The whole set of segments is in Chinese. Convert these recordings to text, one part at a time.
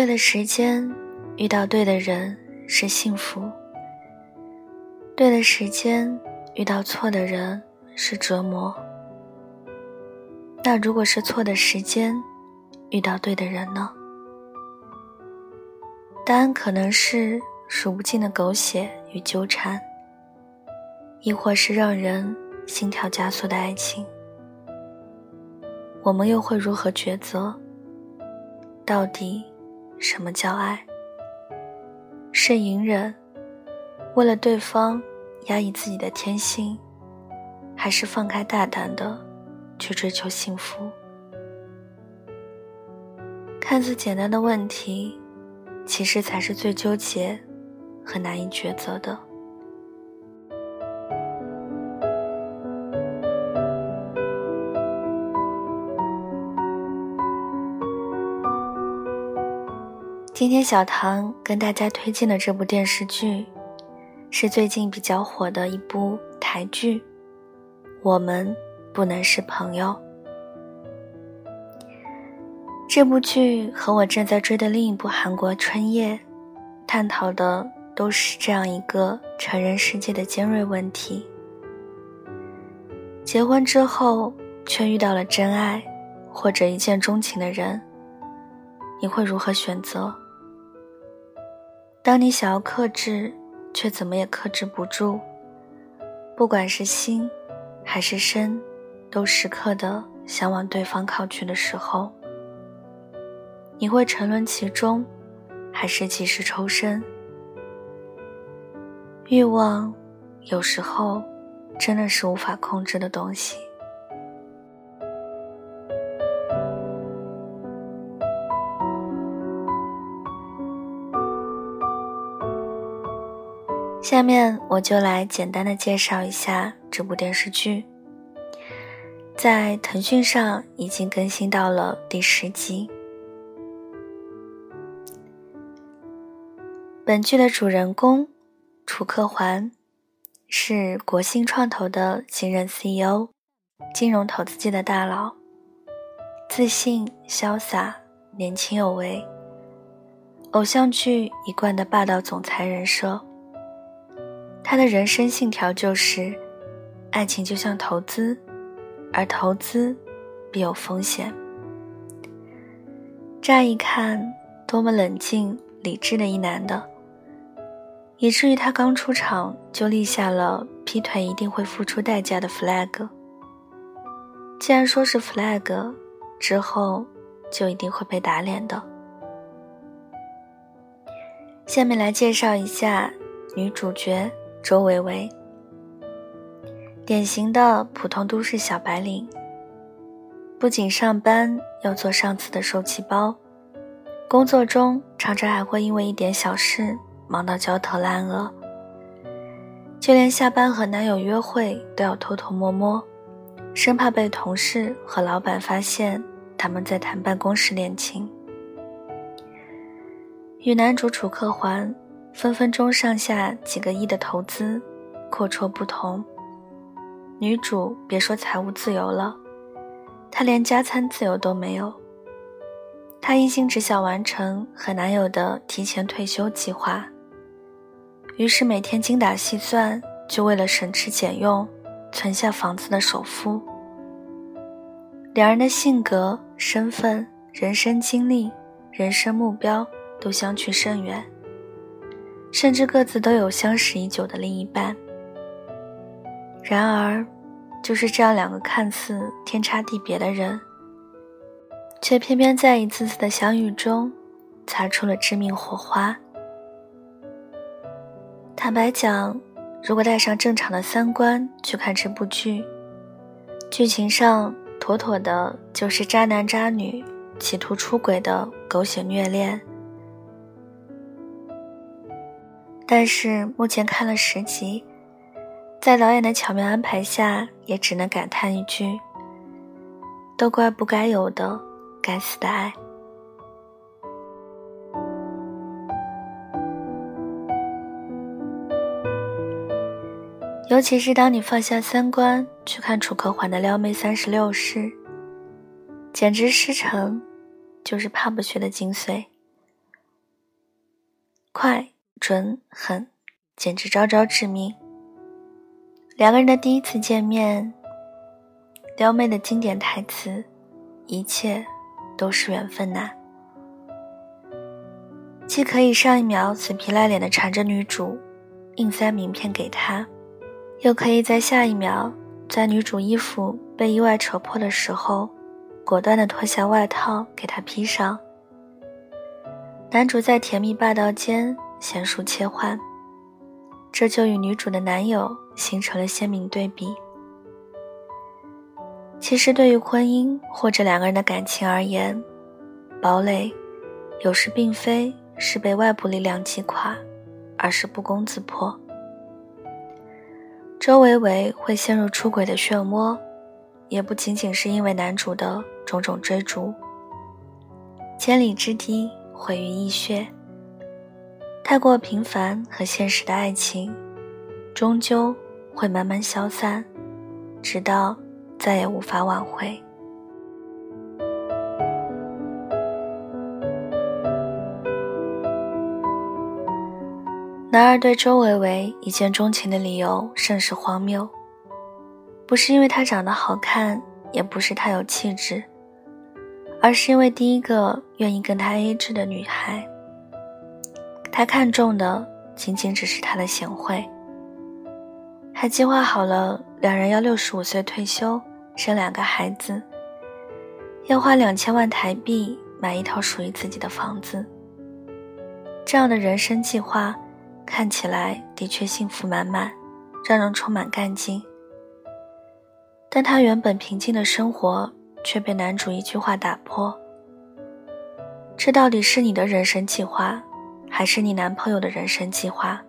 对的时间遇到对的人是幸福，对的时间遇到错的人是折磨。那如果是错的时间遇到对的人呢？答案可能是数不尽的狗血与纠缠，亦或是让人心跳加速的爱情。我们又会如何抉择？到底什么叫爱？是隐忍，为了对方压抑自己的天性，还是放开大胆的去追求幸福？看似简单的问题。其实才是最纠结和难以抉择的。今天小唐跟大家推荐的这部电视剧，是最近比较火的一部台剧，《我们不能是朋友》。这部剧和我正在追的另一部韩国《春夜》，探讨的都是这样一个成人世界的尖锐问题：结婚之后却遇到了真爱，或者一见钟情的人，你会如何选择？当你想要克制，却怎么也克制不住，不管是心，还是身，都时刻的想往对方靠去的时候。你会沉沦其中，还是及时抽身？欲望有时候真的是无法控制的东西。下面我就来简单的介绍一下这部电视剧，在腾讯上已经更新到了第十集。本剧的主人公楚克环是国信创投的新任 CEO，金融投资界的大佬，自信潇洒，年轻有为，偶像剧一贯的霸道总裁人设。他的人生信条就是：爱情就像投资，而投资必有风险。乍一看，多么冷静理智的一男的。以至于他刚出场就立下了劈腿一定会付出代价的 flag。既然说是 flag，之后就一定会被打脸的。下面来介绍一下女主角周维维，典型的普通都市小白领，不仅上班要做上司的受气包，工作中常常还会因为一点小事。忙到焦头烂额，就连下班和男友约会都要偷偷摸摸，生怕被同事和老板发现他们在谈办公室恋情。与男主楚克环分分钟上下几个亿的投资阔绰不同，女主别说财务自由了，她连加餐自由都没有。她一心只想完成和男友的提前退休计划。于是每天精打细算，就为了省吃俭用，存下房子的首付。两人的性格、身份、人生经历、人生目标都相去甚远，甚至各自都有相识已久的另一半。然而，就是这样两个看似天差地别的人，却偏偏在一次次的相遇中，擦出了致命火花。坦白讲，如果带上正常的三观去看这部剧，剧情上妥妥的就是渣男渣女企图出轨的狗血虐恋。但是目前看了十集，在导演的巧妙安排下，也只能感叹一句：都怪不该有的该死的爱。尤其是当你放下三观去看楚可环的撩妹三十六式，简直师承就是 pub 学的精髓。快、准、狠，简直招招致命。两个人的第一次见面，撩妹的经典台词：“一切都是缘分呐。”既可以上一秒死皮赖脸的缠着女主，硬塞名片给她，又可以在下一秒，在女主衣服被意外扯破的时候，果断的脱下外套给她披上。男主在甜蜜霸道间娴熟切换，这就与女主的男友形成了鲜明对比。其实，对于婚姻或者两个人的感情而言，堡垒有时并非是被外部力量击垮，而是不攻自破。周维维会陷入出轨的漩涡，也不仅仅是因为男主的种种追逐。千里之堤。毁于蚁穴。太过平凡和现实的爱情，终究会慢慢消散，直到再也无法挽回。男二对周维维一见钟情的理由甚是荒谬，不是因为她长得好看，也不是她有气质。而是因为第一个愿意跟他 A 制的女孩，他看中的仅仅只是她的贤惠，还计划好了两人要六十五岁退休，生两个孩子，要花两千万台币买一套属于自己的房子。这样的人生计划看起来的确幸福满满，让人充满干劲。但他原本平静的生活。却被男主一句话打破。这到底是你的人生计划，还是你男朋友的人生计划？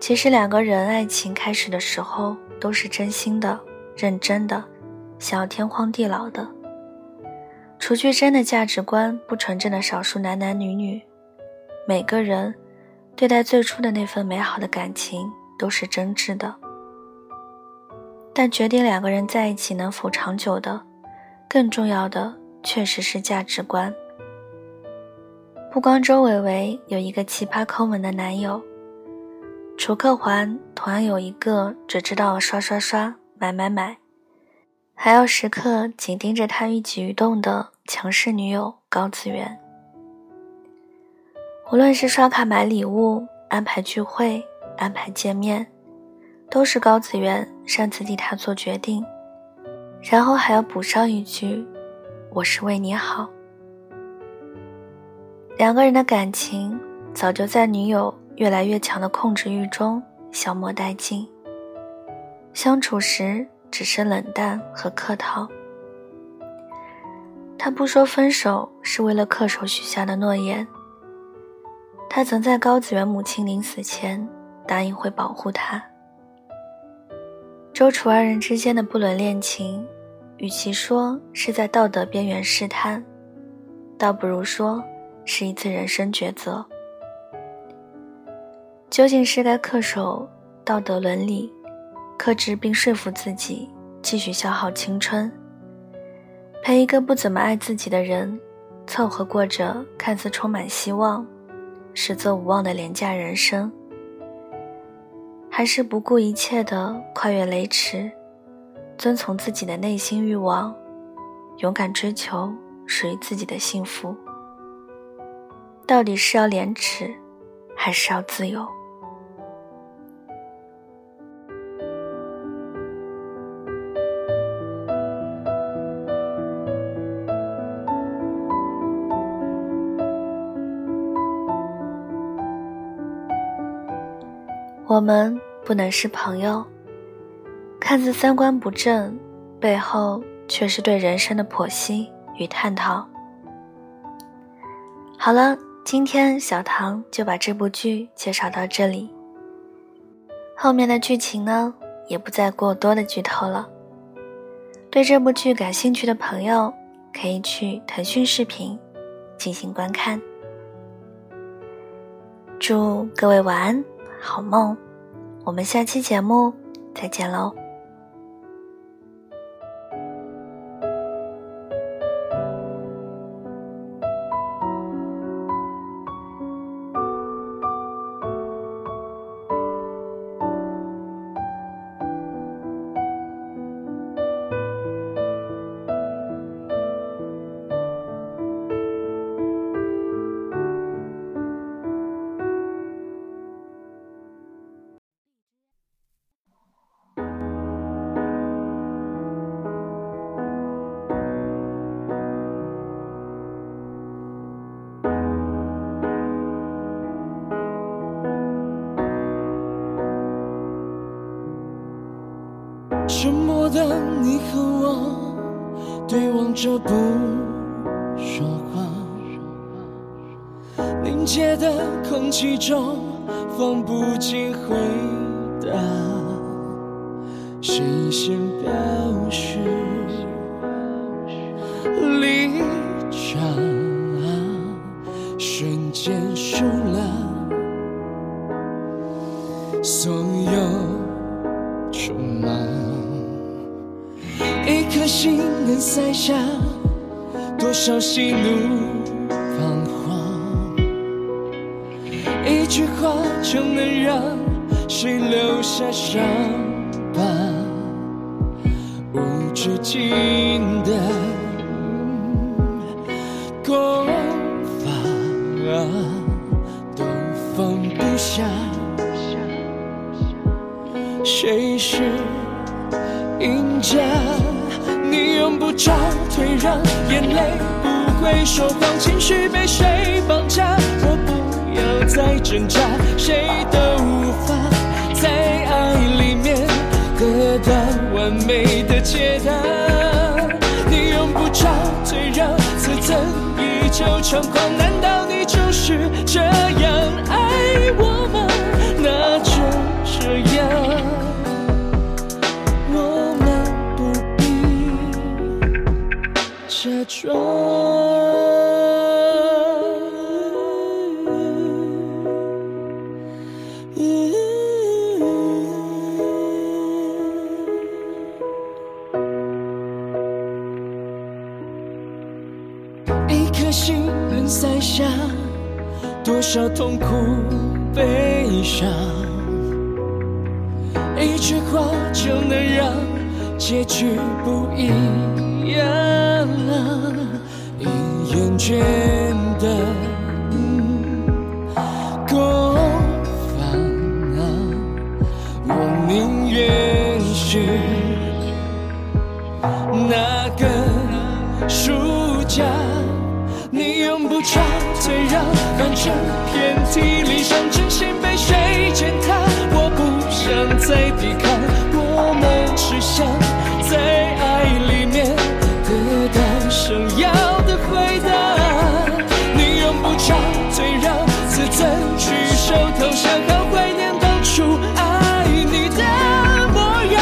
其实两个人爱情开始的时候都是真心的、认真的，想要天荒地老的。除去真的价值观不纯正的少数男男女女，每个人对待最初的那份美好的感情都是真挚的。但决定两个人在一起能否长久的，更重要的确实是价值观。不光周伟伟有一个奇葩抠门的男友，楚克环同样有一个只知道刷刷刷、买买买，还要时刻紧盯着他一举一动的强势女友高子媛。无论是刷卡买礼物、安排聚会、安排见面。都是高子源擅自替他做决定，然后还要补上一句：“我是为你好。”两个人的感情早就在女友越来越强的控制欲中消磨殆尽，相处时只是冷淡和客套。他不说分手是为了恪守许下的诺言。他曾在高子源母亲临死前答应会保护她。周楚二人之间的不伦恋情，与其说是在道德边缘试探，倒不如说是一次人生抉择。究竟是该恪守道德伦理，克制并说服自己继续消耗青春，陪一个不怎么爱自己的人，凑合过着看似充满希望，实则无望的廉价人生？还是不顾一切的跨越雷池，遵从自己的内心欲望，勇敢追求属于自己的幸福。到底是要廉耻，还是要自由？我们。不能是朋友，看似三观不正，背后却是对人生的剖析与探讨。好了，今天小唐就把这部剧介绍到这里。后面的剧情呢，也不再过多的剧透了。对这部剧感兴趣的朋友，可以去腾讯视频进行观看。祝各位晚安，好梦。我们下期节目再见喽。的你和我对望着不说话，凝结的空气中放不进回答，谁先表示离场？瞬间输了。所有心能塞下多少喜怒彷徨？一句话就能让谁留下伤疤？无止境的攻防，都放不下。谁是赢家？你用不着退让，眼泪不会说谎，情绪被谁绑架？我不要再挣扎，谁都无法在爱里面得到完美的解答。你用不着退让，自尊依旧猖狂，难道你就是这样爱悲伤？一句话就能让结局不一样。已厌倦的攻防，我宁愿是那个输家。你用不着退让，反正遍体鳞伤，真心被谁践踏？我不想再抵抗，我们只想在爱里面。得到想要的回答，你用不着退让，自尊举手投降，好怀念当初爱你的模样，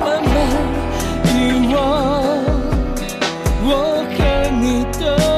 慢慢遗忘我和你的。